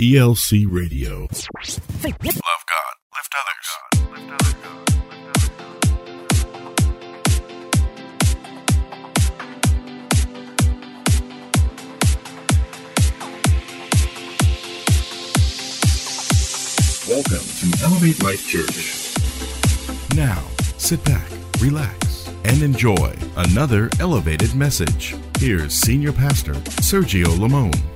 ELC Radio. Love God, lift others. Welcome to Elevate Life Church. Now, sit back, relax, and enjoy another elevated message. Here's Senior Pastor Sergio Lamone.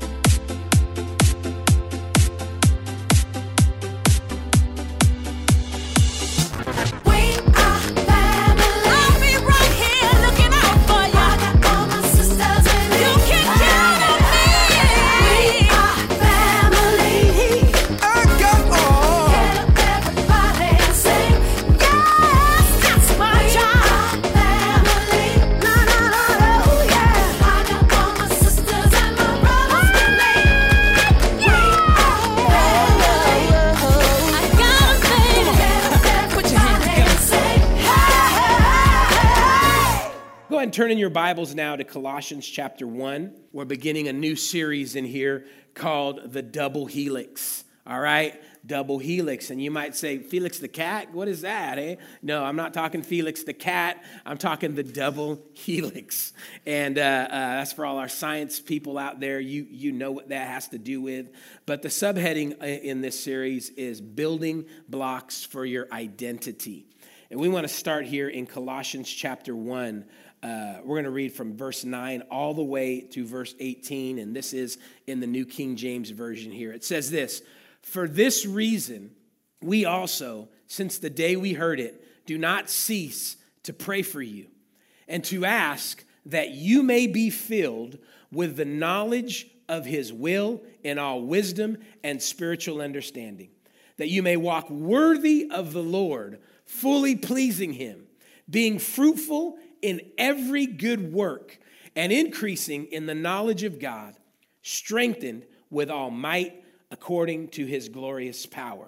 Your Bibles now to Colossians chapter 1. We're beginning a new series in here called The Double Helix. All right? Double Helix. And you might say, Felix the cat? What is that, eh? No, I'm not talking Felix the cat. I'm talking the double helix. And uh, uh, that's for all our science people out there. You, you know what that has to do with. But the subheading uh, in this series is Building Blocks for Your Identity. And we want to start here in Colossians chapter 1. Uh, we're going to read from verse 9 all the way to verse 18, and this is in the New King James Version here. It says this For this reason, we also, since the day we heard it, do not cease to pray for you and to ask that you may be filled with the knowledge of his will in all wisdom and spiritual understanding, that you may walk worthy of the Lord, fully pleasing him, being fruitful in every good work and increasing in the knowledge of God, strengthened with all might according to his glorious power.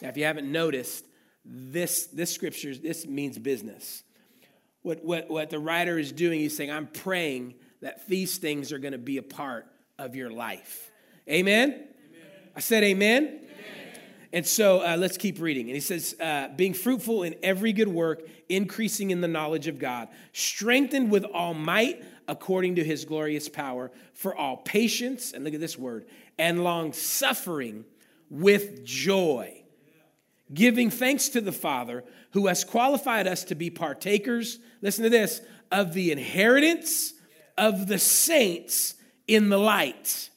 Now, if you haven't noticed, this, this scripture, this means business. What, what, what the writer is doing, he's saying, I'm praying that these things are going to be a part of your life. Amen? I said, Amen. And so uh, let's keep reading. And he says, uh, being fruitful in every good work, increasing in the knowledge of God, strengthened with all might according to his glorious power, for all patience, and look at this word, and long suffering with joy giving thanks to the Father who has qualified us to be partakers, listen to this, of the inheritance of the saints in the light.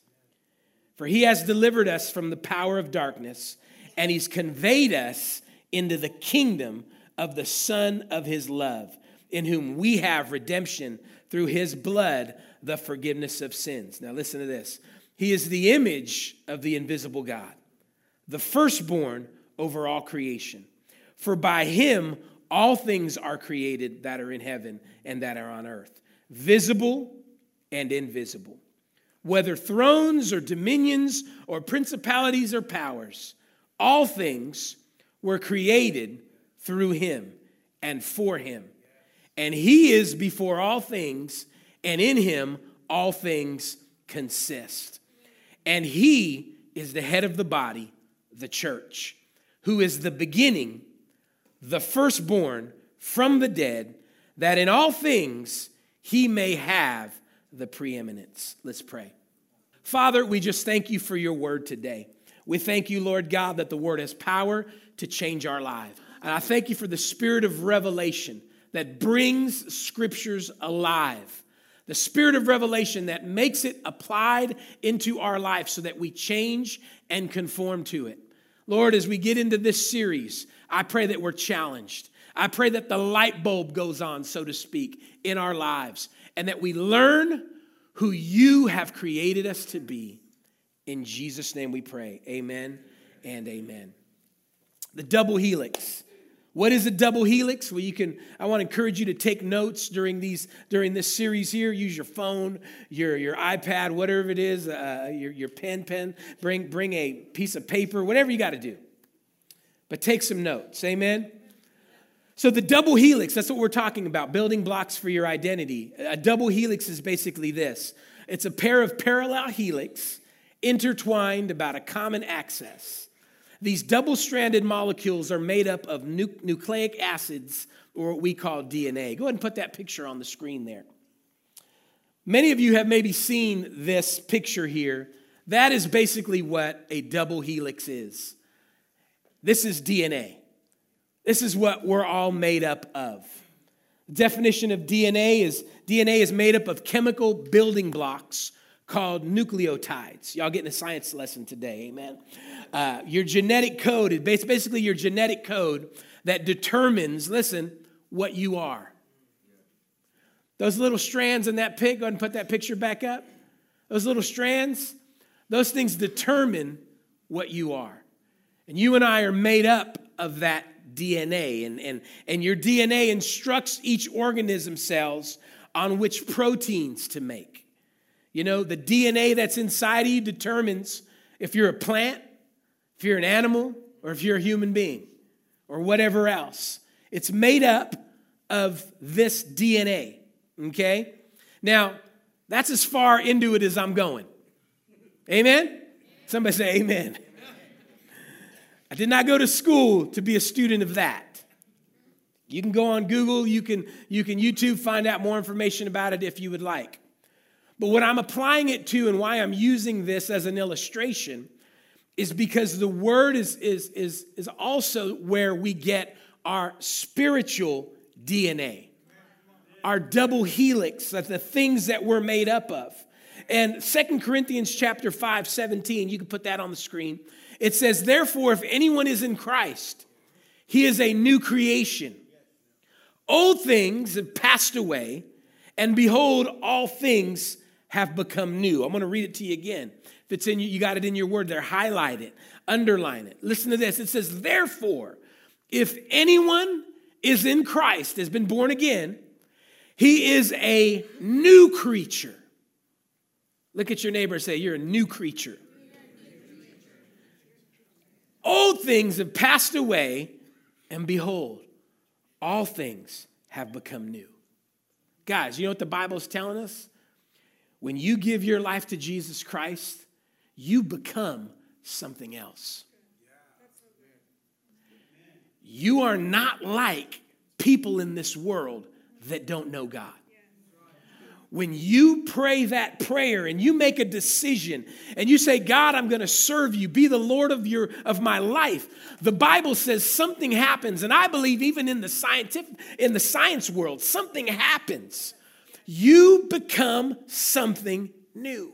For he has delivered us from the power of darkness, and he's conveyed us into the kingdom of the Son of his love, in whom we have redemption through his blood, the forgiveness of sins. Now, listen to this. He is the image of the invisible God, the firstborn over all creation. For by him all things are created that are in heaven and that are on earth, visible and invisible. Whether thrones or dominions or principalities or powers, all things were created through him and for him. And he is before all things, and in him all things consist. And he is the head of the body, the church who is the beginning, the firstborn from the dead, that in all things he may have the preeminence. Let's pray. Father, we just thank you for your word today. We thank you, Lord God, that the word has power to change our lives. And I thank you for the spirit of revelation that brings scriptures alive. The spirit of revelation that makes it applied into our life so that we change and conform to it. Lord, as we get into this series, I pray that we're challenged. I pray that the light bulb goes on, so to speak, in our lives, and that we learn who you have created us to be. In Jesus' name we pray. Amen and amen. The double helix. What is a double helix? Well, you can. I want to encourage you to take notes during these during this series here. Use your phone, your your iPad, whatever it is, uh, your your pen pen. Bring bring a piece of paper, whatever you got to do. But take some notes. Amen. So the double helix. That's what we're talking about. Building blocks for your identity. A double helix is basically this. It's a pair of parallel helix intertwined about a common axis. These double stranded molecules are made up of nu- nucleic acids, or what we call DNA. Go ahead and put that picture on the screen there. Many of you have maybe seen this picture here. That is basically what a double helix is. This is DNA. This is what we're all made up of. The definition of DNA is DNA is made up of chemical building blocks called nucleotides. Y'all getting a science lesson today, amen? Uh, your genetic code is basically your genetic code that determines, listen, what you are. Those little strands in that pic, go ahead and put that picture back up. Those little strands, those things determine what you are. And you and I are made up of that DNA. And, and, and your DNA instructs each organism cells on which proteins to make. You know, the DNA that's inside of you determines if you're a plant, if you're an animal, or if you're a human being, or whatever else. It's made up of this DNA, okay? Now, that's as far into it as I'm going. Amen? Somebody say amen. I did not go to school to be a student of that. You can go on Google, you can, you can YouTube, find out more information about it if you would like. But what I'm applying it to and why I'm using this as an illustration is because the word is, is, is, is also where we get our spiritual DNA, our double helix, that the things that we're made up of. And Second Corinthians chapter 5, 17, you can put that on the screen. It says, Therefore, if anyone is in Christ, he is a new creation. Old things have passed away, and behold, all things have become new. I'm going to read it to you again. If it's in you, you got it in your word there, highlight it, underline it. Listen to this. It says, Therefore, if anyone is in Christ, has been born again, he is a new creature. Look at your neighbor and say, You're a new creature. Old things have passed away, and behold, all things have become new. Guys, you know what the Bible is telling us? When you give your life to Jesus Christ, you become something else. You are not like people in this world that don't know God. When you pray that prayer and you make a decision and you say god i'm going to serve you. Be the lord of your of my life the bible says something happens. And i believe even in the scientific in the science world something happens you become something new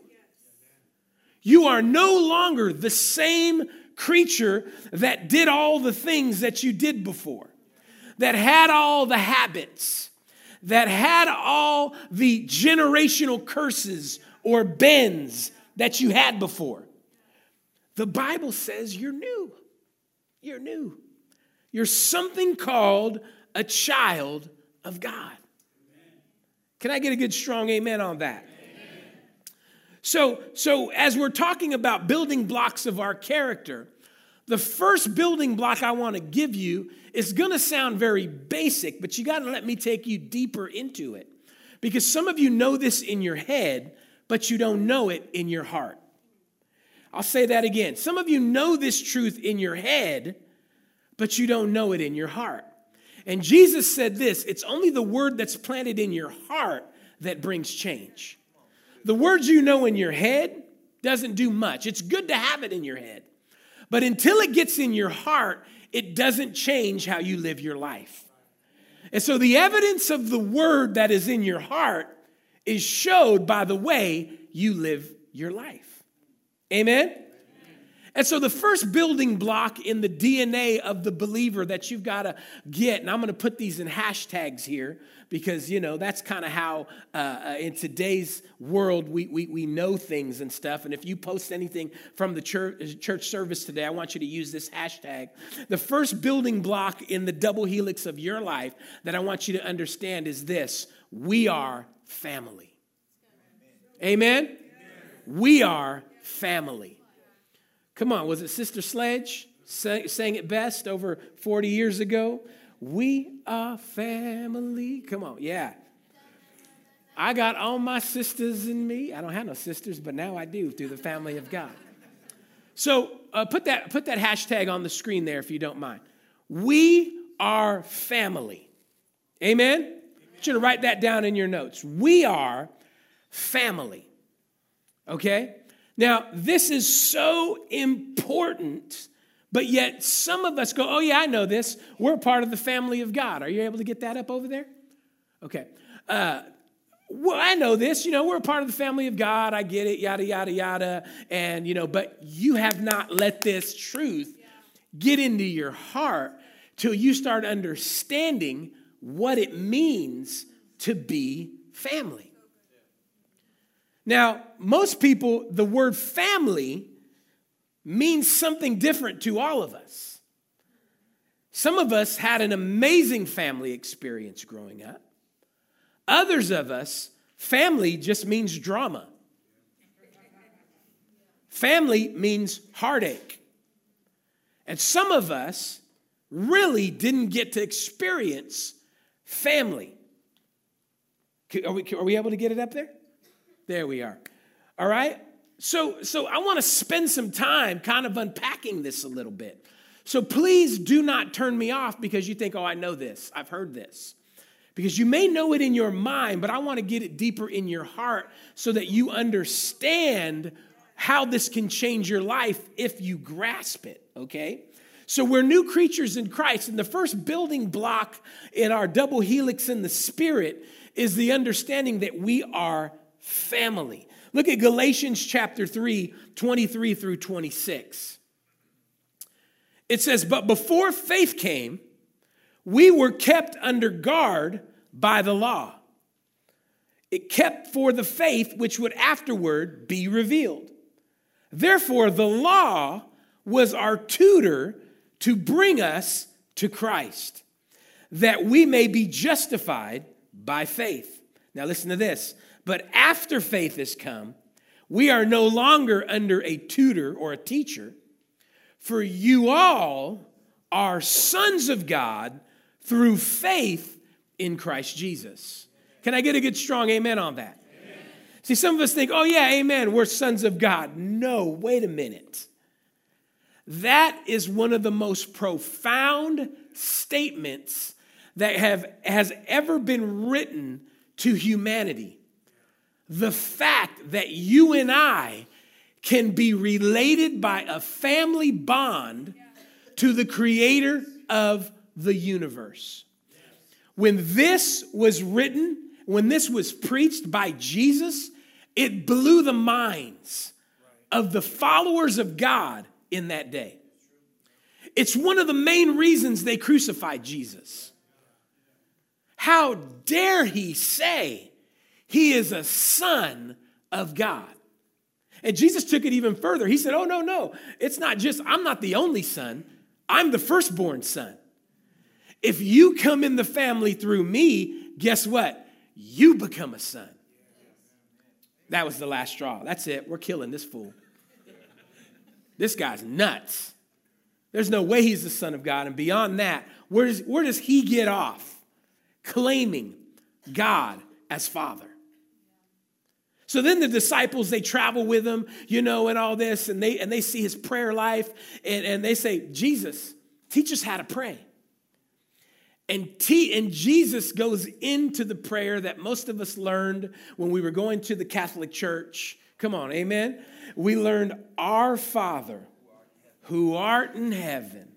you are no longer the same creature that did all the things that you did before that had all the habits that had all the generational curses or bends that you had before. The Bible says you're new. You're new. You're something called a child of God. Can I get a good strong amen on that? So, so as we're talking about building blocks of our character, the first building block I want to give you is going to sound very basic, but you got to let me take you deeper into it. Because some of you know this in your head, but you don't know it in your heart. I'll say that again. Some of you know this truth in your head, but you don't know it in your heart. And Jesus said this it's only the word that's planted in your heart that brings change. The words you know in your head doesn't do much. It's good to have it in your head. But until it gets in your heart, it doesn't change how you live your life. And so the evidence of the word that is in your heart is showed by the way you live your life. Amen? And so, the first building block in the DNA of the believer that you've got to get, and I'm going to put these in hashtags here because, you know, that's kind of how uh, uh, in today's world we, we, we know things and stuff. And if you post anything from the church, church service today, I want you to use this hashtag. The first building block in the double helix of your life that I want you to understand is this we are family. Amen? Amen. We are family. Come on, was it Sister Sledge sang, it best over 40 years ago? We are family. Come on, yeah. I got all my sisters in me. I don't have no sisters, but now I do through the family of God. So uh, put that put that hashtag on the screen there if you don't mind. We are family. Amen. I want you to write that down in your notes. We are family. Okay? Now, this is so important, but yet some of us go, oh, yeah, I know this. We're part of the family of God. Are you able to get that up over there? Okay. Uh, well, I know this, you know, we're a part of the family of God. I get it, yada, yada, yada. And, you know, but you have not let this truth get into your heart till you start understanding what it means to be family. Now, most people, the word family means something different to all of us. Some of us had an amazing family experience growing up. Others of us, family just means drama. Family means heartache. And some of us really didn't get to experience family. Are we, are we able to get it up there? There we are. All right? So, so I want to spend some time kind of unpacking this a little bit. So please do not turn me off because you think, oh, I know this, I've heard this. Because you may know it in your mind, but I want to get it deeper in your heart so that you understand how this can change your life if you grasp it, okay? So we're new creatures in Christ, and the first building block in our double helix in the spirit is the understanding that we are family. Look at Galatians chapter 3, 23 through 26. It says, But before faith came, we were kept under guard by the law. It kept for the faith which would afterward be revealed. Therefore, the law was our tutor to bring us to Christ, that we may be justified by faith. Now, listen to this. But after faith has come, we are no longer under a tutor or a teacher, for you all are sons of God through faith in Christ Jesus. Can I get a good strong amen on that? Amen. See, some of us think, oh, yeah, amen, we're sons of God. No, wait a minute. That is one of the most profound statements that have, has ever been written to humanity the fact that you and I can be related by a family bond to the creator of the universe. When this was written, when this was preached by Jesus, it blew the minds of the followers of God in that day. It's one of the main reasons they crucified Jesus. How dare he say he is a son of God. And Jesus took it even further. He said, Oh, no, no. It's not just, I'm not the only son, I'm the firstborn son. If you come in the family through me, guess what? You become a son. That was the last straw. That's it. We're killing this fool. This guy's nuts. There's no way he's the son of God. And beyond that, where does, where does he get off claiming God as father? So then the disciples, they travel with him, you know, and all this, and they and they see his prayer life, and, and they say, Jesus, teach us how to pray. And, T, and Jesus goes into the prayer that most of us learned when we were going to the Catholic Church. Come on, amen. We learned, Our Father, who art in heaven,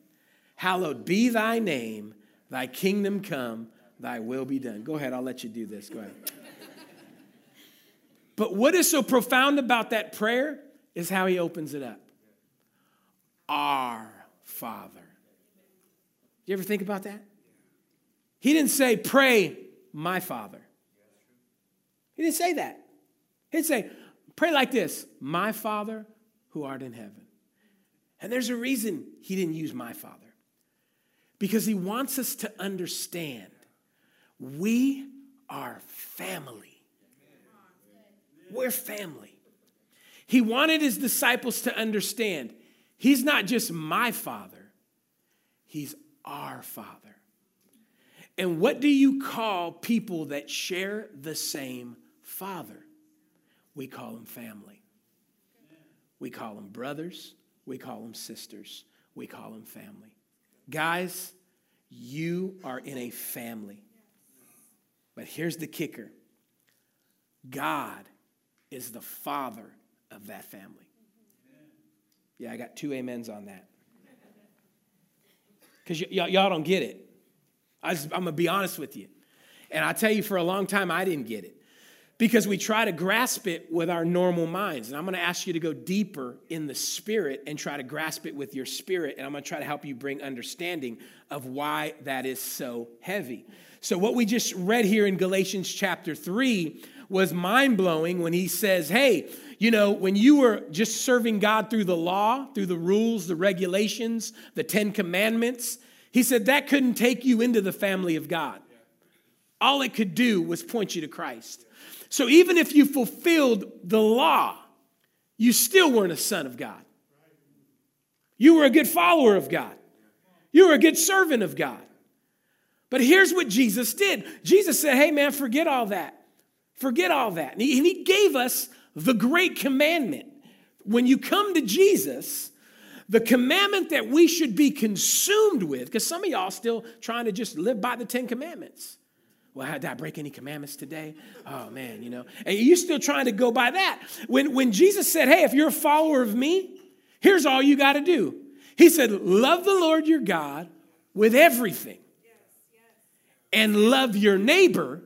hallowed be thy name, thy kingdom come, thy will be done. Go ahead, I'll let you do this. Go ahead. But what is so profound about that prayer is how he opens it up. Our Father. You ever think about that? He didn't say, pray, my Father. He didn't say that. He'd say, pray like this My Father who art in heaven. And there's a reason he didn't use my Father. Because he wants us to understand we are family. We're family. He wanted his disciples to understand he's not just my father, he's our father. And what do you call people that share the same Father, we call them family. We call them brothers. We call them sisters. We call them family. Guys, you are in a family. But here's the kicker God is the father of that family. Yeah, I got two amens on that. Because y- y- y'all don't get it. I I'm going to be honest with you. And I tell you, for a long time, I didn't get it because we try to grasp it with our normal minds. And I'm going to ask you to go deeper in the spirit and try to grasp it with your spirit. And I'm going to try to help you bring understanding of why that is so heavy. So, what we just read here in Galatians chapter 3 was mind blowing when he says, Hey, you know, when you were just serving God through the law, through the rules, the regulations, the Ten Commandments, he said that couldn't take you into the family of God. All it could do was point you to Christ. So even if you fulfilled the law, you still weren't a son of God. You were a good follower of God. You were a good servant of God. But here's what Jesus did Jesus said, Hey, man, forget all that. Forget all that. And he, gave us the great commandment. When you come to Jesus, the commandment that we should be consumed with, because some of y'all still trying to just live by the Ten Commandments. Well, how, did I break any commandments today? Oh man, you know. And you're still trying to go by that. When, when Jesus said, Hey, if you're a follower of me, here's all you got to do. He said, Love the Lord your God with everything, and love your neighbor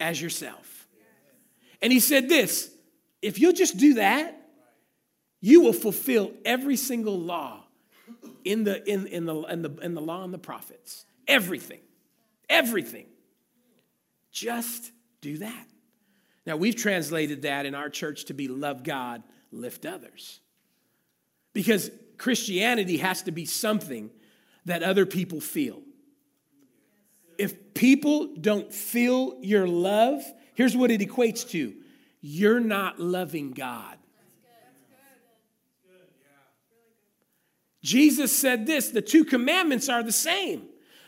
as yourself. And he said this if you'll just do that, you will fulfill every single law in the, in, in, the, in, the, in the law and the prophets. Everything. Everything. Just do that. Now, we've translated that in our church to be love God, lift others. Because Christianity has to be something that other people feel. If people don't feel your love, here's what it equates to you're not loving God. Jesus said this the two commandments are the same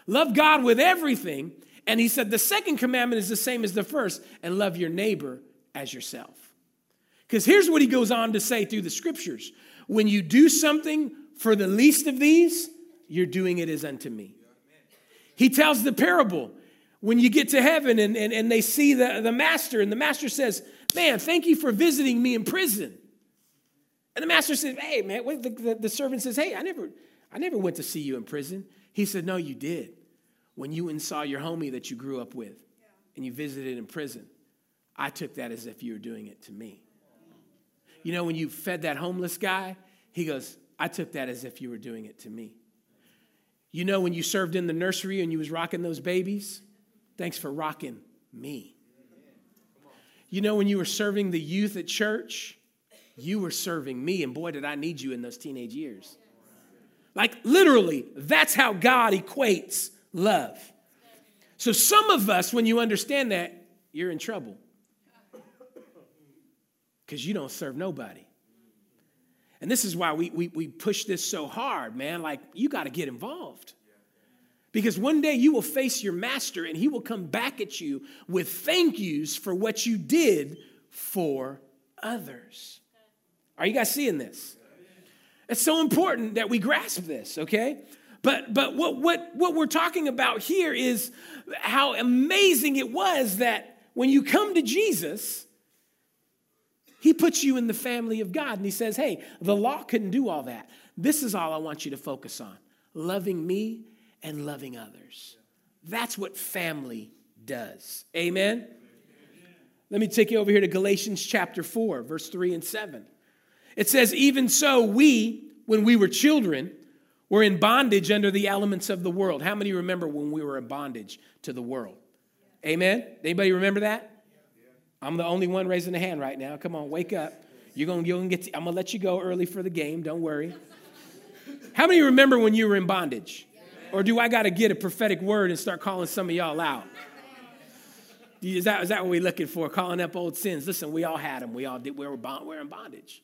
love God with everything. And he said the second commandment is the same as the first and love your neighbor as yourself. Because here's what he goes on to say through the scriptures when you do something for the least of these, you're doing it as unto me. He tells the parable when you get to heaven and, and, and they see the, the master, and the master says, Man, thank you for visiting me in prison. And the master says, Hey, man, the, the, the servant says, Hey, I never, I never went to see you in prison. He said, No, you did. When you and saw your homie that you grew up with and you visited in prison, I took that as if you were doing it to me. You know, when you fed that homeless guy, he goes, I took that as if you were doing it to me. You know, when you served in the nursery and you was rocking those babies, thanks for rocking me. You know, when you were serving the youth at church, you were serving me, and boy, did I need you in those teenage years. Like, literally, that's how God equates love. So, some of us, when you understand that, you're in trouble because you don't serve nobody. And this is why we, we, we push this so hard, man. Like, you got to get involved. Because one day you will face your master and he will come back at you with thank yous for what you did for others. Are you guys seeing this? It's so important that we grasp this, okay? But but what what what we're talking about here is how amazing it was that when you come to Jesus, he puts you in the family of God and he says, "Hey, the law couldn't do all that. This is all I want you to focus on. Loving me and loving others. That's what family does." Amen. Let me take you over here to Galatians chapter 4, verse 3 and 7. It says, Even so, we, when we were children, were in bondage under the elements of the world. How many remember when we were in bondage to the world? Amen? Anybody remember that? I'm the only one raising a hand right now. Come on, wake up. You're gonna, you're gonna get. To, I'm gonna let you go early for the game. Don't worry. How many remember when you were in bondage? Or do I got to get a prophetic word and start calling some of y'all out? Is that, is that what we're looking for? Calling up old sins. Listen, we all had them. We all did. We were, bond, we were in bondage.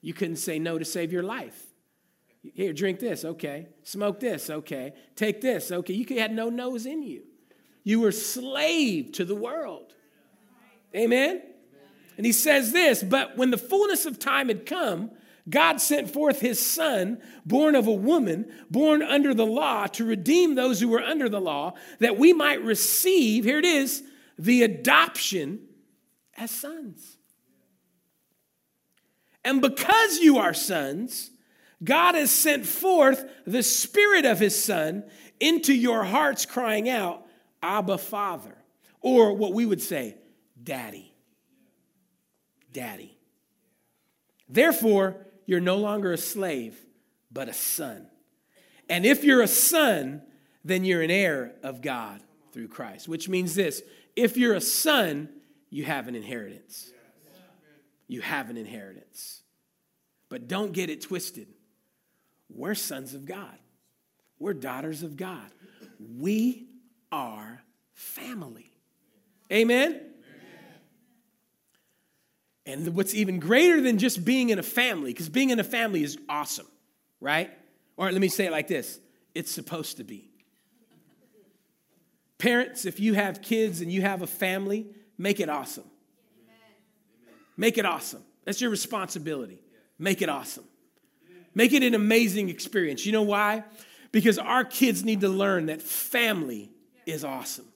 You couldn't say no to save your life. Here, drink this, okay. Smoke this, okay. Take this, okay. You had no nose in you. You were slave to the world. Amen? And he says this, but when the fullness of time had come, God sent forth his son, born of a woman, born under the law, to redeem those who were under the law, that we might receive, here it is, the adoption as sons. And because you are sons, God has sent forth the Spirit of His Son into your hearts, crying out, Abba, Father. Or what we would say, Daddy. Daddy. Therefore, you're no longer a slave, but a son. And if you're a son, then you're an heir of God through Christ, which means this if you're a son, you have an inheritance. You have an inheritance. But don't get it twisted. We're sons of God, we're daughters of God. We are family. Amen? And what's even greater than just being in a family, because being in a family is awesome, right? Or let me say it like this it's supposed to be. Parents, if you have kids and you have a family, make it awesome. Make it awesome. That's your responsibility. Make it awesome. Make it an amazing experience. You know why? Because our kids need to learn that family is awesome.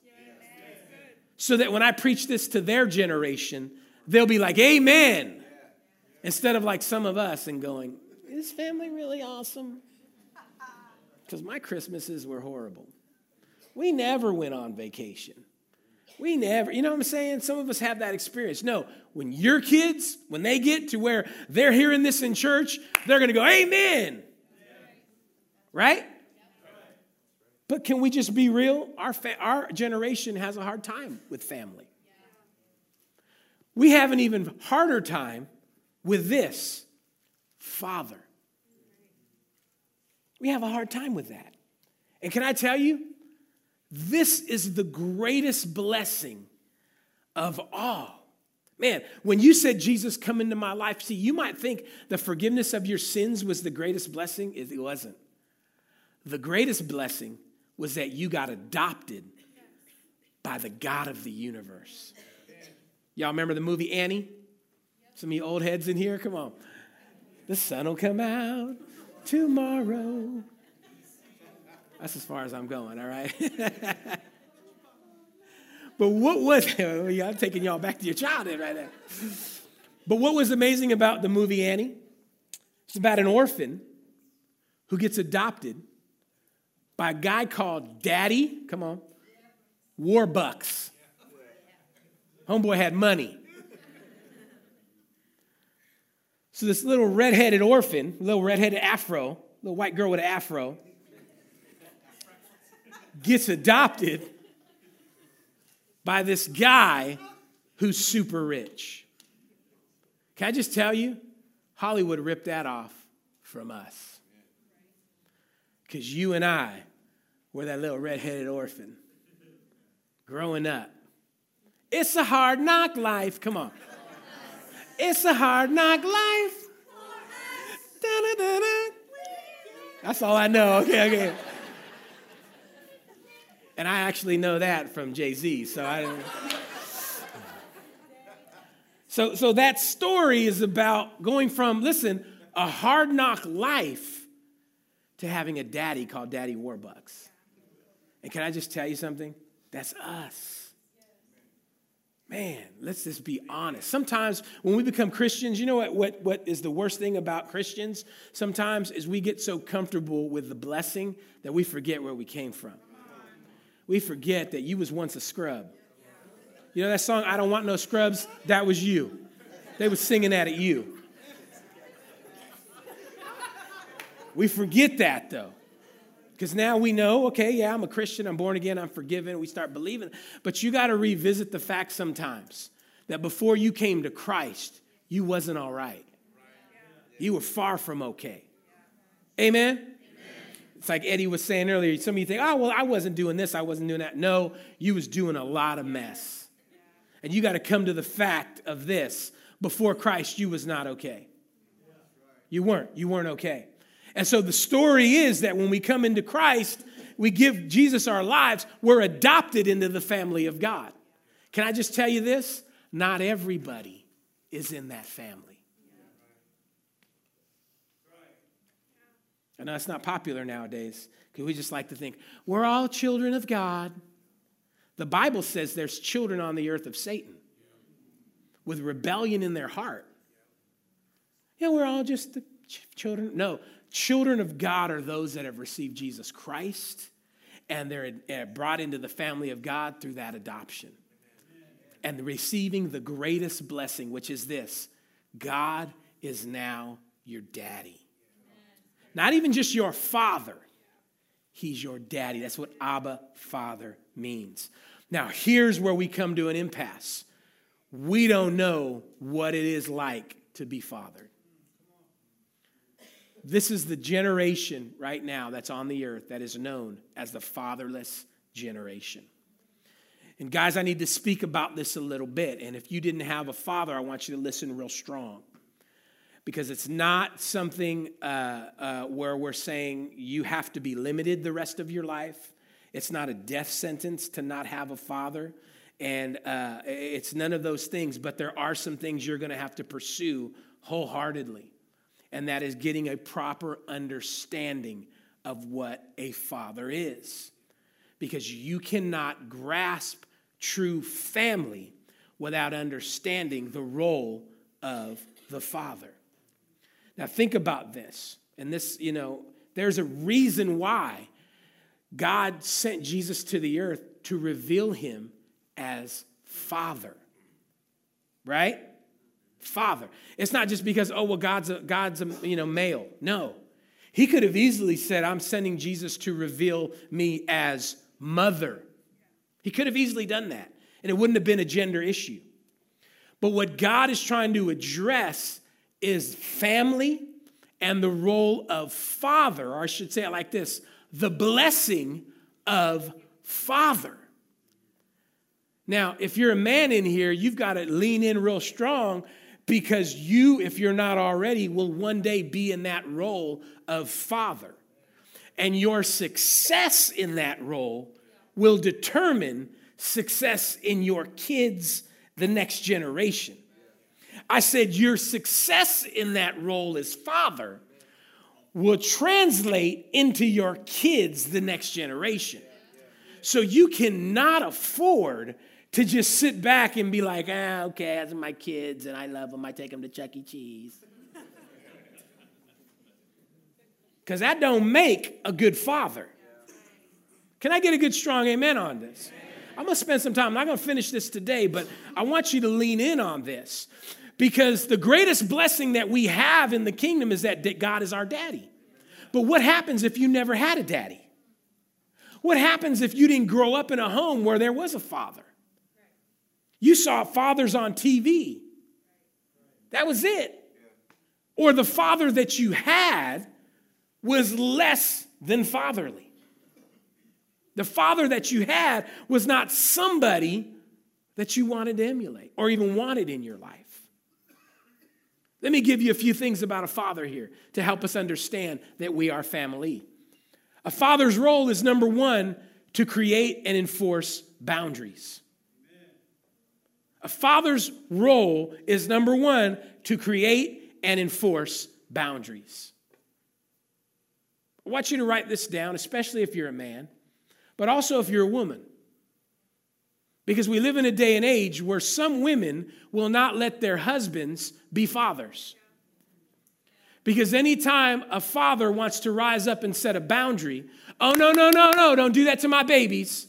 So that when I preach this to their generation, they'll be like, Amen. Instead of like some of us and going, Is family really awesome? Because my Christmases were horrible. We never went on vacation. We never, you know what I'm saying? Some of us have that experience. No, when your kids, when they get to where they're hearing this in church, they're going to go, Amen. Right? But can we just be real? Our, fa- our generation has a hard time with family. We have an even harder time with this Father. We have a hard time with that. And can I tell you, this is the greatest blessing of all. Man, when you said, Jesus, come into my life, see, you might think the forgiveness of your sins was the greatest blessing. It wasn't. The greatest blessing was that you got adopted by the God of the universe. Y'all remember the movie Annie? Some of you old heads in here? Come on. The sun will come out tomorrow. That's as far as I'm going, all right? but what was, I'm taking y'all back to your childhood right there. But what was amazing about the movie Annie? It's about an orphan who gets adopted by a guy called Daddy, come on, Warbucks. Homeboy had money. So this little redheaded orphan, little redheaded afro, little white girl with an afro, gets adopted by this guy who's super rich. Can I just tell you? Hollywood ripped that off from us. Because you and I were that little redheaded orphan growing up. It's a hard knock life. Come on. It's a hard knock life. Da-da-da-da. That's all I know. Okay, okay. And I actually know that from Jay Z. So I. So, so that story is about going from, listen, a hard knock life to having a daddy called Daddy Warbucks. And can I just tell you something? That's us. Man, let's just be honest. Sometimes when we become Christians, you know what, what, what is the worst thing about Christians? Sometimes is we get so comfortable with the blessing that we forget where we came from. We forget that you was once a scrub. You know that song, I Don't Want No Scrubs? That was you. They was singing that at you. We forget that though. Because now we know, okay, yeah, I'm a Christian, I'm born again, I'm forgiven, we start believing. But you got to revisit the fact sometimes that before you came to Christ, you wasn't all right. You were far from okay. Amen? It's like Eddie was saying earlier, some of you think, oh, well, I wasn't doing this, I wasn't doing that. No, you was doing a lot of mess. And you got to come to the fact of this. Before Christ, you was not okay. You weren't. You weren't okay. And so the story is that when we come into Christ, we give Jesus our lives, we're adopted into the family of God. Can I just tell you this? Not everybody is in that family. I know it's not popular nowadays because we just like to think we're all children of God. The Bible says there's children on the earth of Satan with rebellion in their heart. Yeah, we're all just the ch- children. No, children of God are those that have received Jesus Christ and they're uh, brought into the family of God through that adoption. And receiving the greatest blessing, which is this God is now your daddy. Not even just your father, he's your daddy. That's what Abba, Father means. Now, here's where we come to an impasse. We don't know what it is like to be fathered. This is the generation right now that's on the earth that is known as the fatherless generation. And guys, I need to speak about this a little bit. And if you didn't have a father, I want you to listen real strong. Because it's not something uh, uh, where we're saying you have to be limited the rest of your life. It's not a death sentence to not have a father. And uh, it's none of those things, but there are some things you're going to have to pursue wholeheartedly and that is getting a proper understanding of what a father is. Because you cannot grasp true family without understanding the role of the father. Now, think about this. And this, you know, there's a reason why God sent Jesus to the earth to reveal him as father, right? Father. It's not just because, oh, well, God's a, God's a, you know, male. No. He could have easily said, I'm sending Jesus to reveal me as mother. He could have easily done that, and it wouldn't have been a gender issue. But what God is trying to address is family and the role of father, or I should say it like this the blessing of father. Now, if you're a man in here, you've got to lean in real strong because you, if you're not already, will one day be in that role of father. And your success in that role will determine success in your kids, the next generation. I said, your success in that role as father will translate into your kids, the next generation. So you cannot afford to just sit back and be like, ah, okay, are my kids and I love them. I take them to Chuck E. Cheese. Because that don't make a good father. Can I get a good strong amen on this? I'm going to spend some time. I'm not going to finish this today, but I want you to lean in on this. Because the greatest blessing that we have in the kingdom is that God is our daddy. But what happens if you never had a daddy? What happens if you didn't grow up in a home where there was a father? You saw fathers on TV. That was it. Or the father that you had was less than fatherly. The father that you had was not somebody that you wanted to emulate or even wanted in your life. Let me give you a few things about a father here to help us understand that we are family. A father's role is number one, to create and enforce boundaries. A father's role is number one, to create and enforce boundaries. I want you to write this down, especially if you're a man, but also if you're a woman. Because we live in a day and age where some women will not let their husbands be fathers. Because anytime a father wants to rise up and set a boundary, oh, no, no, no, no, don't do that to my babies.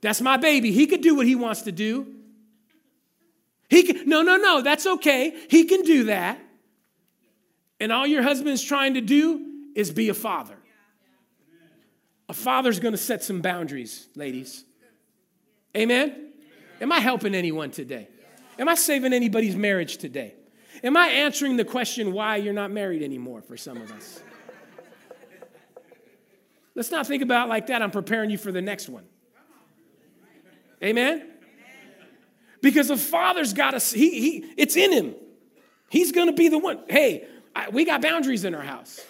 That's my baby. He could do what he wants to do. He can, no, no, no, that's okay. He can do that. And all your husband's trying to do is be a father. A father's going to set some boundaries, ladies. Amen? Am I helping anyone today? Am I saving anybody's marriage today? Am I answering the question why you're not married anymore for some of us? Let's not think about like that. I'm preparing you for the next one. Amen? Because the father's got us, he, he, it's in him. He's gonna be the one. Hey, I, we got boundaries in our house.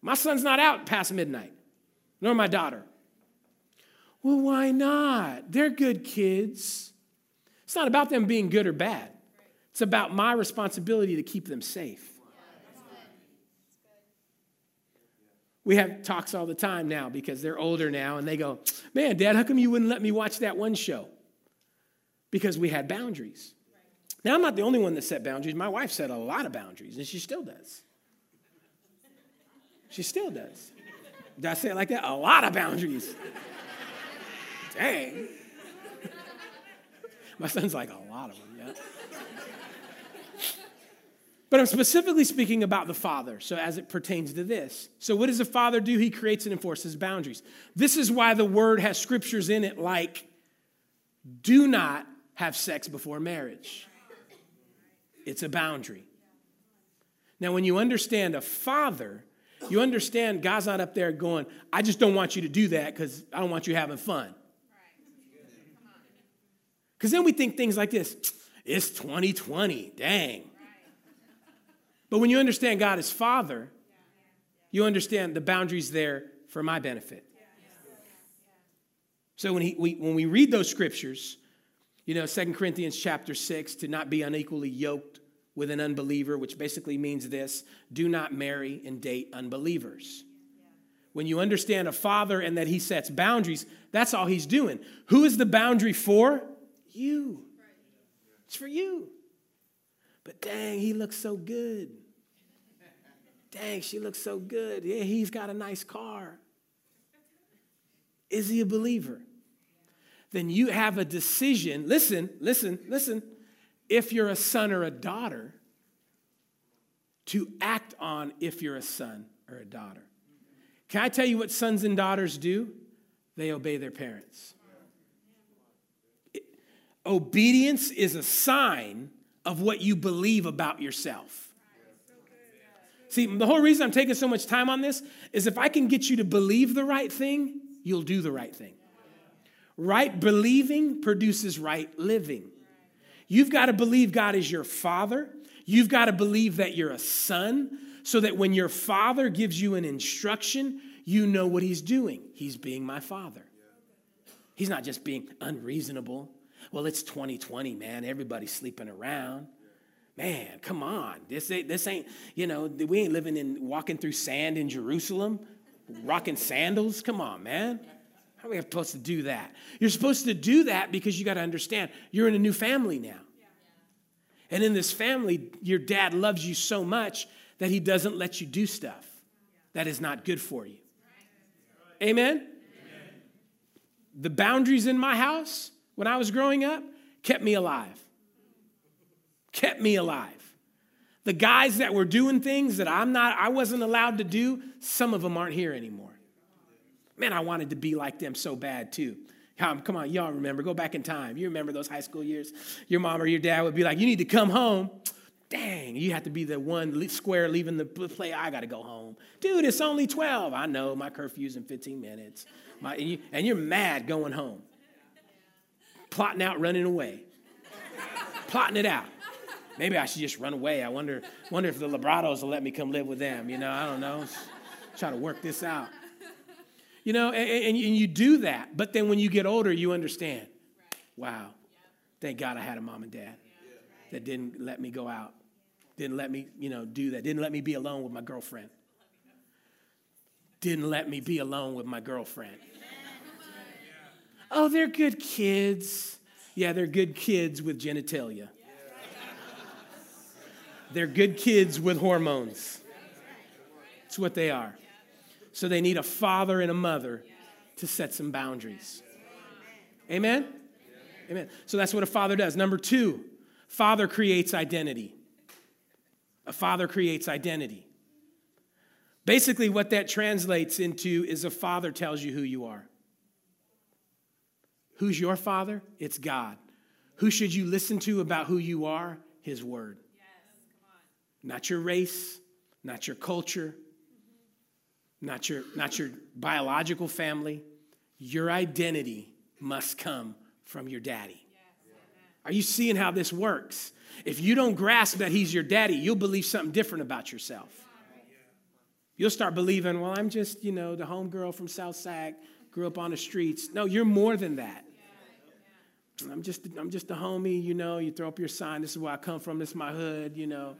My son's not out past midnight, nor my daughter. Well, why not? They're good kids. It's not about them being good or bad, It's about my responsibility to keep them safe. We have talks all the time now because they're older now and they go, Man, Dad, how come you wouldn't let me watch that one show? Because we had boundaries. Now, I'm not the only one that set boundaries. My wife set a lot of boundaries and she still does. She still does. Did I say it like that? A lot of boundaries. Dang. My son's like, a lot of them, yeah. But I'm specifically speaking about the father, so as it pertains to this. So, what does the father do? He creates and enforces boundaries. This is why the word has scriptures in it like, do not have sex before marriage. It's a boundary. Now, when you understand a father, you understand God's not up there going, I just don't want you to do that because I don't want you having fun. Because then we think things like this it's 2020, dang. But when you understand God as Father, you understand the boundaries there for my benefit. So when, he, we, when we read those scriptures, you know, 2 Corinthians chapter 6, to not be unequally yoked with an unbeliever, which basically means this do not marry and date unbelievers. When you understand a father and that he sets boundaries, that's all he's doing. Who is the boundary for? You. It's for you. But dang, he looks so good. Dang, she looks so good. Yeah, he's got a nice car. Is he a believer? Then you have a decision. Listen, listen, listen. If you're a son or a daughter, to act on if you're a son or a daughter. Can I tell you what sons and daughters do? They obey their parents. Obedience is a sign of what you believe about yourself. See, the whole reason I'm taking so much time on this is if I can get you to believe the right thing, you'll do the right thing. Right believing produces right living. You've got to believe God is your father. You've got to believe that you're a son so that when your father gives you an instruction, you know what he's doing. He's being my father. He's not just being unreasonable. Well, it's 2020, man. Everybody's sleeping around. Man, come on. This ain't, this ain't, you know, we ain't living in walking through sand in Jerusalem, rocking sandals. Come on, man. Are we supposed to do that? You're supposed to do that because you got to understand you're in a new family now. And in this family, your dad loves you so much that he doesn't let you do stuff that is not good for you. Amen? The boundaries in my house when I was growing up kept me alive. Kept me alive. The guys that were doing things that I'm not, I wasn't allowed to do, some of them aren't here anymore. Man, I wanted to be like them so bad too. Come come on, y'all remember, go back in time. You remember those high school years? Your mom or your dad would be like, You need to come home. Dang, you have to be the one square leaving the play. I got to go home. Dude, it's only 12. I know, my curfew's in 15 minutes. My, and, you, and you're mad going home. Plotting out, running away. Plotting it out. Maybe I should just run away. I wonder, wonder if the Librados will let me come live with them. You know, I don't know. Try to work this out. You know, and, and you do that. But then when you get older, you understand. Wow, thank God I had a mom and dad that didn't let me go out, didn't let me, you know, do that, didn't let me be alone with my girlfriend, didn't let me be alone with my girlfriend. Oh, they're good kids. Yeah, they're good kids with genitalia. They're good kids with hormones. It's what they are. So they need a father and a mother to set some boundaries. Amen? Amen. So that's what a father does. Number two, father creates identity. A father creates identity. Basically, what that translates into is a father tells you who you are. Who's your father? It's God. Who should you listen to about who you are? His word. Not your race, not your culture, not your, not your biological family. Your identity must come from your daddy. Are you seeing how this works? If you don't grasp that he's your daddy, you'll believe something different about yourself. You'll start believing, well, I'm just, you know, the homegirl from South Sac, grew up on the streets. No, you're more than that. I'm just, I'm just a homie, you know. You throw up your sign. This is where I come from. This is my hood, you know.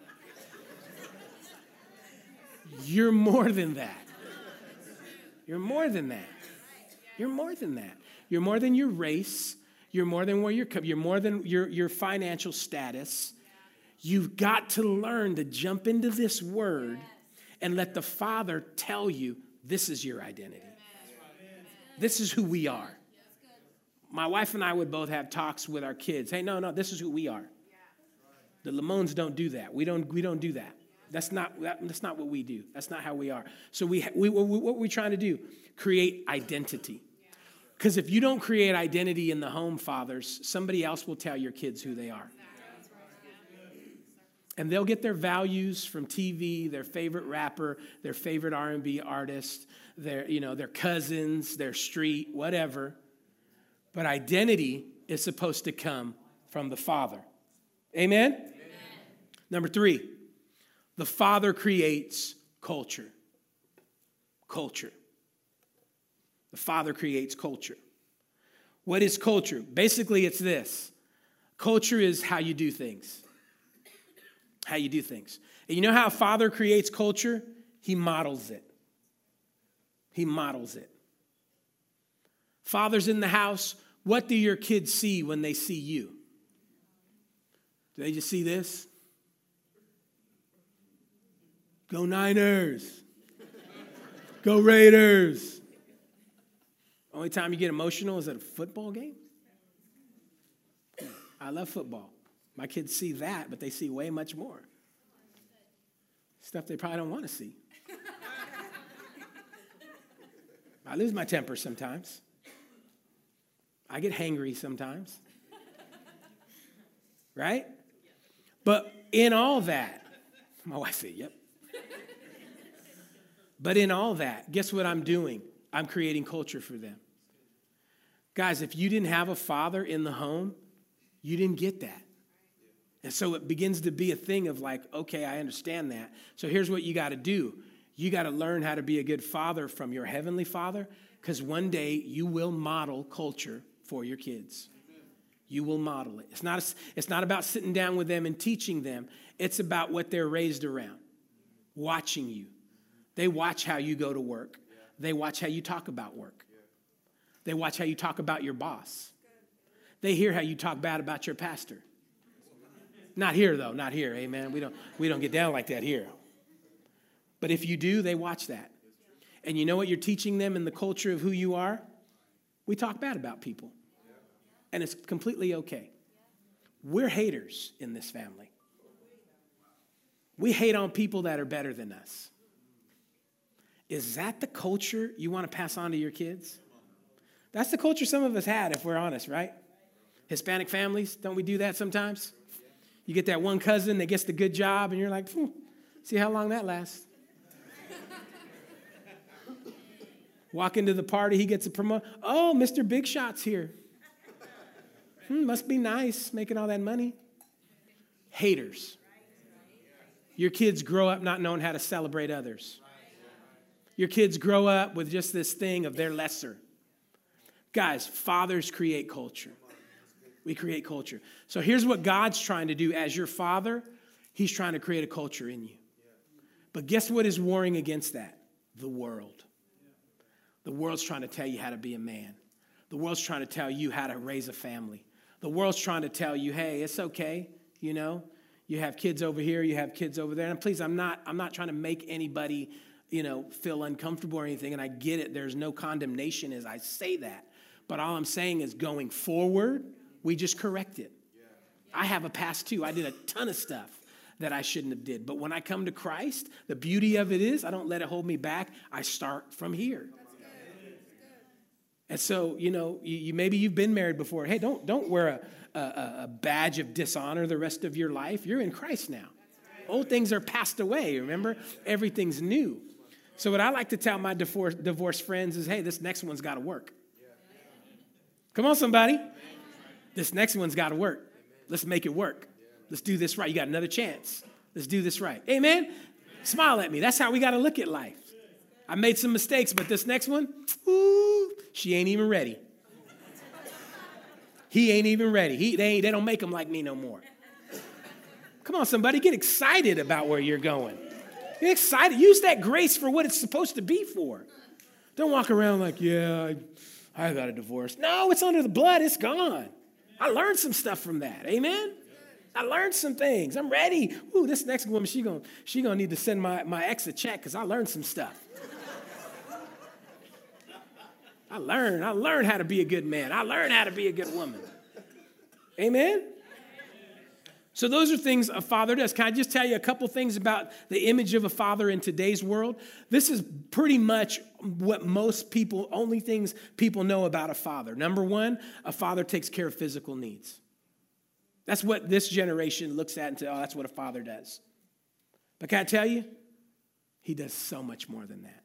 You're more than that. You're more than that. You're more than that. You're more than your race. You're more than where you're. You're more than your your financial status. You've got to learn to jump into this word and let the Father tell you this is your identity. This is who we are. My wife and I would both have talks with our kids. Hey, no, no, this is who we are. The Lamones don't do that. We don't, we don't do that. That's not, that, that's not what we do. That's not how we are. So we, we, what what we're trying to do, create identity. Because if you don't create identity in the home, fathers, somebody else will tell your kids who they are. And they'll get their values from TV, their favorite rapper, their favorite R&B artist, their, you know, their cousins, their street, whatever. But identity is supposed to come from the Father. Amen? Number three, the Father creates culture. Culture. The Father creates culture. What is culture? Basically, it's this culture is how you do things. How you do things. And you know how a father creates culture? He models it. He models it. Fathers in the house, what do your kids see when they see you? Do they just see this? Go Niners. Go Raiders. Only time you get emotional is at a football game? I love football. My kids see that, but they see way much more. Stuff they probably don't want to see. I lose my temper sometimes. I get hangry sometimes. Right? But in all that, my wife said, yep. But in all that, guess what I'm doing? I'm creating culture for them. Guys, if you didn't have a father in the home, you didn't get that. And so it begins to be a thing of like, okay, I understand that. So here's what you got to do you got to learn how to be a good father from your heavenly father, because one day you will model culture for your kids. You will model it. It's not, it's not about sitting down with them and teaching them, it's about what they're raised around, watching you. They watch how you go to work, they watch how you talk about work, they watch how you talk about your boss, they hear how you talk bad about your pastor. Not here though, not here. Amen. We don't we don't get down like that here. But if you do, they watch that. And you know what you're teaching them in the culture of who you are? We talk bad about people. And it's completely okay. We're haters in this family. We hate on people that are better than us. Is that the culture you want to pass on to your kids? That's the culture some of us had, if we're honest, right? Hispanic families, don't we do that sometimes? You get that one cousin that gets the good job, and you're like, hmm, see how long that lasts. Walk into the party, he gets a promotion. Oh, Mr. Big Shot's here. Hmm, must be nice making all that money. Haters. Your kids grow up not knowing how to celebrate others. Your kids grow up with just this thing of they're lesser. Guys, fathers create culture. We create culture. So here's what God's trying to do as your father He's trying to create a culture in you. But guess what is warring against that? The world. The world's trying to tell you how to be a man. The world's trying to tell you how to raise a family. The world's trying to tell you, hey, it's okay, you know. You have kids over here, you have kids over there. And please, I'm not I'm not trying to make anybody, you know, feel uncomfortable or anything and I get it. There's no condemnation as I say that. But all I'm saying is going forward, we just correct it. I have a past too. I did a ton of stuff that I shouldn't have did. But when I come to Christ, the beauty of it is I don't let it hold me back. I start from here. And so, you know, you, you, maybe you've been married before. Hey, don't don't wear a, a, a badge of dishonor the rest of your life. You're in Christ now. Old things are passed away. Remember, everything's new. So, what I like to tell my divorce, divorced friends is, hey, this next one's got to work. Come on, somebody. This next one's got to work. Let's make it work. Let's do this right. You got another chance. Let's do this right. Amen. Smile at me. That's how we got to look at life. I made some mistakes, but this next one, ooh, she ain't even ready. He ain't even ready. He, they, they don't make him like me no more. Come on, somebody, get excited about where you're going. Get excited. Use that grace for what it's supposed to be for. Don't walk around like, yeah, I, I got a divorce. No, it's under the blood. It's gone. I learned some stuff from that. Amen. I learned some things. I'm ready. Ooh, this next woman, she gonna she gonna need to send my, my ex a check because I learned some stuff. I learned. I learned how to be a good man. I learned how to be a good woman. Amen. So those are things a father does. Can I just tell you a couple things about the image of a father in today's world? This is pretty much what most people, only things people know about a father. Number one, a father takes care of physical needs. That's what this generation looks at and says, oh, that's what a father does. But can I tell you? He does so much more than that.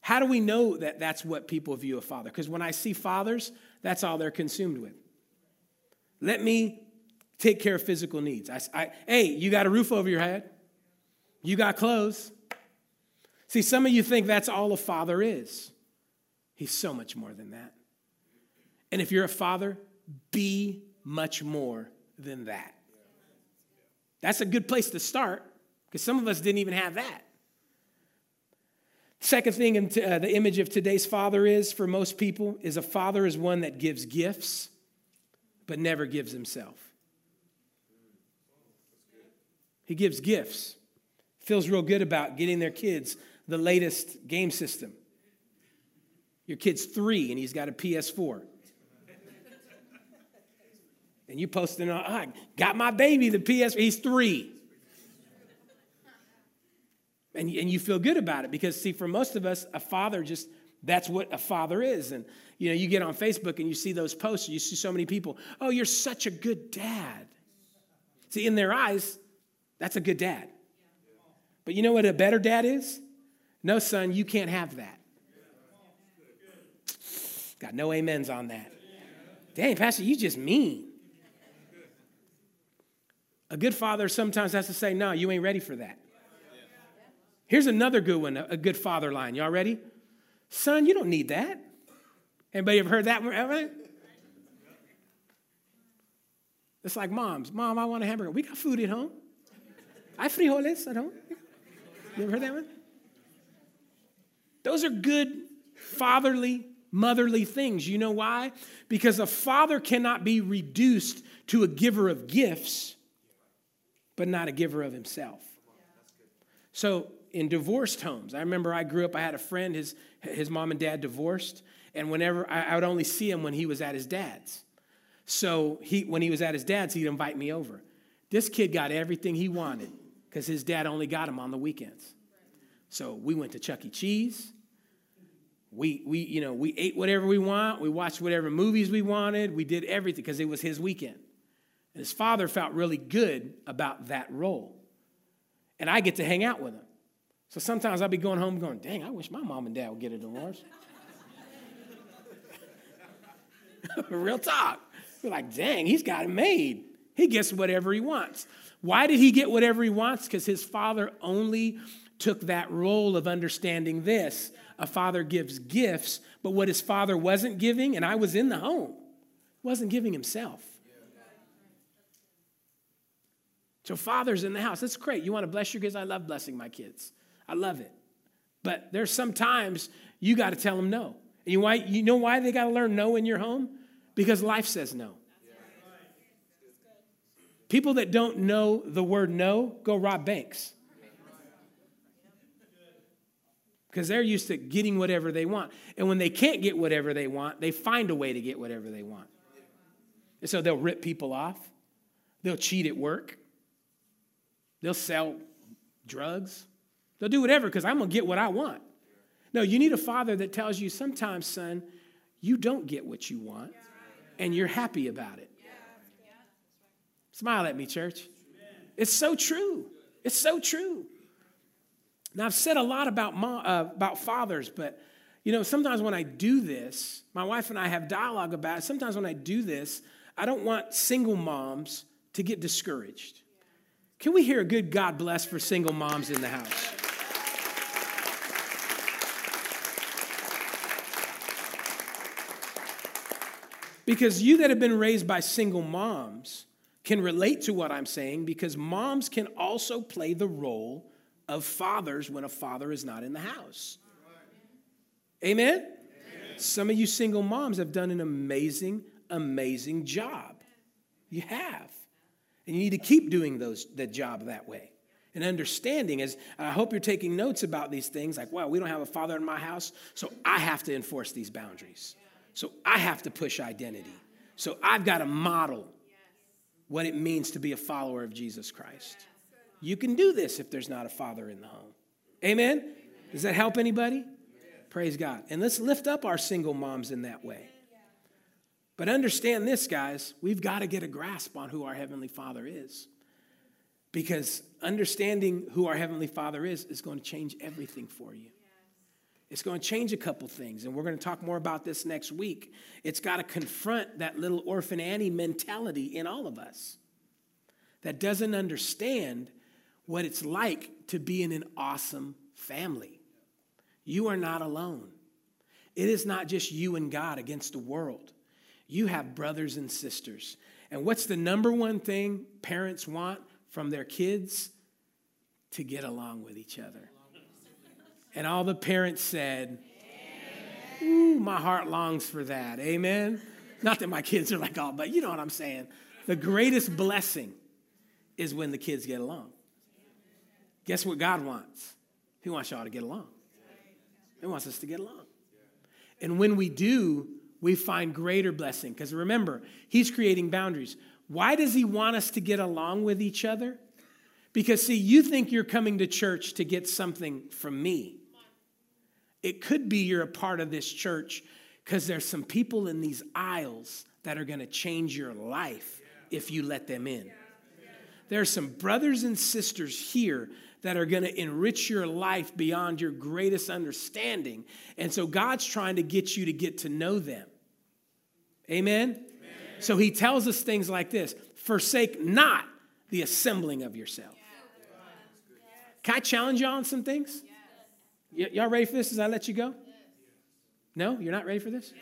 How do we know that that's what people view a father? Because when I see fathers, that's all they're consumed with. Let me take care of physical needs. I, I, hey, you got a roof over your head, you got clothes. See, some of you think that's all a father is. He's so much more than that. And if you're a father, be much more than that. That's a good place to start because some of us didn't even have that. Second thing in t- uh, the image of today's father is for most people is a father is one that gives gifts but never gives himself. He gives gifts. Feels real good about getting their kids the latest game system. Your kid's three and he's got a PS4. And you posting, on, I got my baby the PS, he's three. And, and you feel good about it because, see, for most of us, a father just, that's what a father is. And, you know, you get on Facebook and you see those posts, you see so many people, oh, you're such a good dad. See, in their eyes, that's a good dad. But you know what a better dad is? No, son, you can't have that. Got no amens on that. Dang, Pastor, you just mean. A good father sometimes has to say, no, you ain't ready for that. Here's another good one, a good father line. Y'all ready? Son, you don't need that. Anybody ever heard that one? It's like moms. Mom, I want a hamburger. We got food at home. I frijoles at home. You ever heard that one? Those are good fatherly, motherly things. You know why? Because a father cannot be reduced to a giver of gifts, but not a giver of himself. So in divorced homes, I remember I grew up, I had a friend, his, his mom and dad divorced, and whenever I, I would only see him when he was at his dad's. So he, when he was at his dad's, he'd invite me over. This kid got everything he wanted because his dad only got him on the weekends. So we went to Chuck E. Cheese. We, we, you know, we ate whatever we want. We watched whatever movies we wanted. We did everything because it was his weekend. And his father felt really good about that role. And I get to hang out with him. So sometimes I'll be going home going, dang, I wish my mom and dad would get a divorce. Real talk. We're like, dang, he's got it made. He gets whatever he wants. Why did he get whatever he wants? Because his father only took that role of understanding this. A father gives gifts, but what his father wasn't giving, and I was in the home, wasn't giving himself. So, fathers in the house, that's great. You want to bless your kids? I love blessing my kids. I love it. But there's sometimes you got to tell them no. And you, why, you know why they got to learn no in your home? Because life says no. People that don't know the word no go rob banks. Because they're used to getting whatever they want. And when they can't get whatever they want, they find a way to get whatever they want. And so they'll rip people off, they'll cheat at work, they'll sell drugs, they'll do whatever because I'm going to get what I want. No, you need a father that tells you sometimes, son, you don't get what you want, and you're happy about it. Smile at me, church. It's so true. It's so true. Now, I've said a lot about, mom, uh, about fathers, but you know, sometimes when I do this, my wife and I have dialogue about it. Sometimes when I do this, I don't want single moms to get discouraged. Can we hear a good God bless for single moms in the house? Because you that have been raised by single moms can relate to what I'm saying because moms can also play the role of fathers when a father is not in the house. Amen? Some of you single moms have done an amazing, amazing job. You have. And you need to keep doing those, that job that way. And understanding is, I hope you're taking notes about these things like, well, we don't have a father in my house, so I have to enforce these boundaries. So I have to push identity. So I've got to model what it means to be a follower of Jesus Christ. You can do this if there's not a father in the home. Amen? Does that help anybody? Praise God. And let's lift up our single moms in that way. But understand this, guys, we've got to get a grasp on who our Heavenly Father is. Because understanding who our Heavenly Father is is going to change everything for you. It's going to change a couple things, and we're going to talk more about this next week. It's got to confront that little orphan Annie mentality in all of us that doesn't understand what it's like to be in an awesome family. You are not alone. It is not just you and God against the world. You have brothers and sisters. And what's the number one thing parents want from their kids? To get along with each other. And all the parents said, Ooh, my heart longs for that. Amen. Not that my kids are like, oh, but you know what I'm saying. The greatest blessing is when the kids get along. Guess what God wants? He wants y'all to get along. He wants us to get along. And when we do, we find greater blessing. Because remember, He's creating boundaries. Why does He want us to get along with each other? Because, see, you think you're coming to church to get something from me. It could be you're a part of this church because there's some people in these aisles that are going to change your life if you let them in. There are some brothers and sisters here that are going to enrich your life beyond your greatest understanding. And so God's trying to get you to get to know them. Amen? Amen. So he tells us things like this forsake not the assembling of yourself. Can I challenge y'all on some things? Y- y'all ready for this as I let you go? No? You're not ready for this?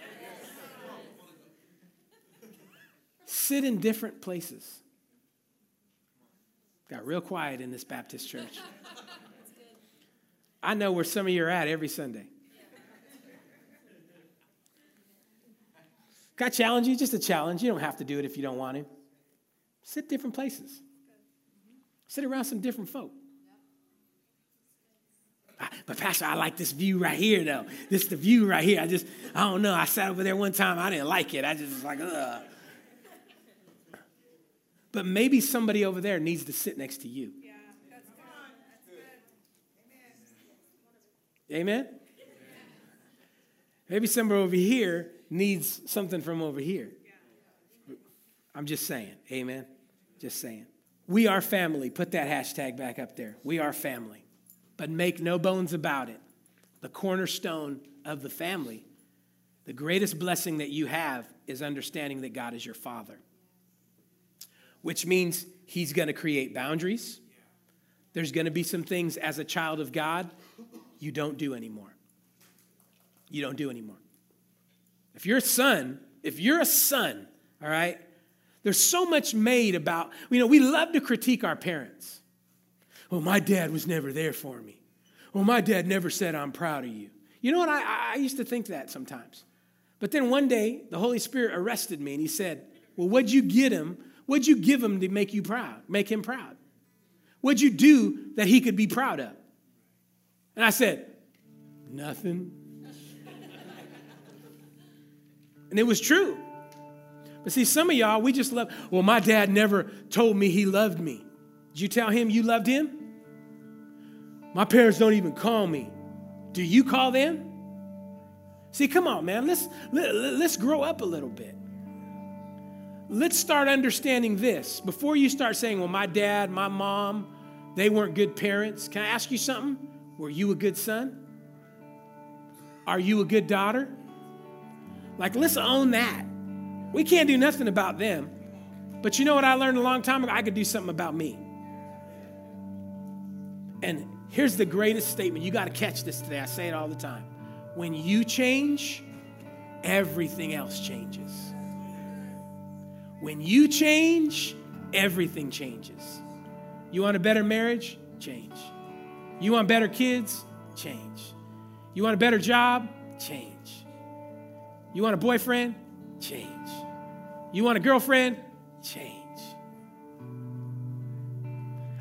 Sit in different places. Got real quiet in this Baptist church. I know where some of you are at every Sunday. Can I challenge you? Just a challenge. You don't have to do it if you don't want to. Sit different places. Sit around some different folk. But Pastor, I like this view right here, though. This is the view right here. I just, I don't know. I sat over there one time. I didn't like it. I just was like, ugh. But maybe somebody over there needs to sit next to you. Amen? Maybe somebody over here needs something from over here. I'm just saying. Amen? Just saying. We are family. Put that hashtag back up there. We are family. But make no bones about it. The cornerstone of the family, the greatest blessing that you have is understanding that God is your father, which means He's going to create boundaries. There's going to be some things as a child of God you don't do anymore. You don't do anymore. If you're a son, if you're a son, all right, there's so much made about, you know, we love to critique our parents. Well, my dad was never there for me. Well, my dad never said, I'm proud of you. You know what? I, I used to think that sometimes. But then one day, the Holy Spirit arrested me and he said, Well, what'd you get him? What'd you give him to make you proud, make him proud? What'd you do that he could be proud of? And I said, Nothing. and it was true. But see, some of y'all, we just love, well, my dad never told me he loved me. Did you tell him you loved him? My parents don't even call me. Do you call them? See, come on, man. Let's let, let's grow up a little bit. Let's start understanding this before you start saying, "Well, my dad, my mom, they weren't good parents." Can I ask you something? Were you a good son? Are you a good daughter? Like, let's own that. We can't do nothing about them. But you know what I learned a long time ago? I could do something about me. And here's the greatest statement. You got to catch this today. I say it all the time. When you change, everything else changes. When you change, everything changes. You want a better marriage? Change. You want better kids? Change. You want a better job? Change. You want a boyfriend? Change. You want a girlfriend? Change.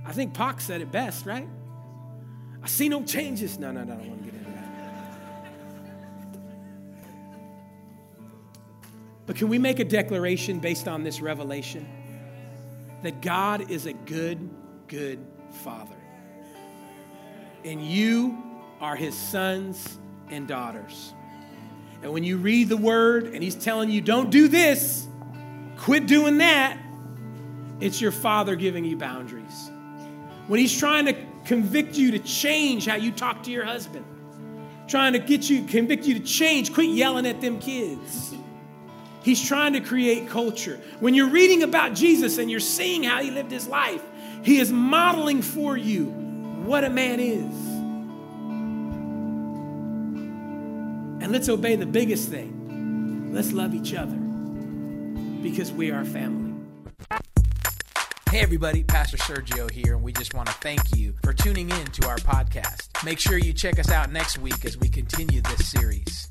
I think Pac said it best, right? I see no changes. No, no, no, I don't want to get into that. But can we make a declaration based on this revelation that God is a good, good Father? And you are his sons and daughters. And when you read the word and he's telling you, don't do this, quit doing that, it's your father giving you boundaries. When he's trying to convict you to change how you talk to your husband, trying to get you, convict you to change, quit yelling at them kids. He's trying to create culture. When you're reading about Jesus and you're seeing how he lived his life, he is modeling for you what a man is. And let's obey the biggest thing. Let's love each other because we are family. Hey everybody, Pastor Sergio here, and we just want to thank you for tuning in to our podcast. Make sure you check us out next week as we continue this series.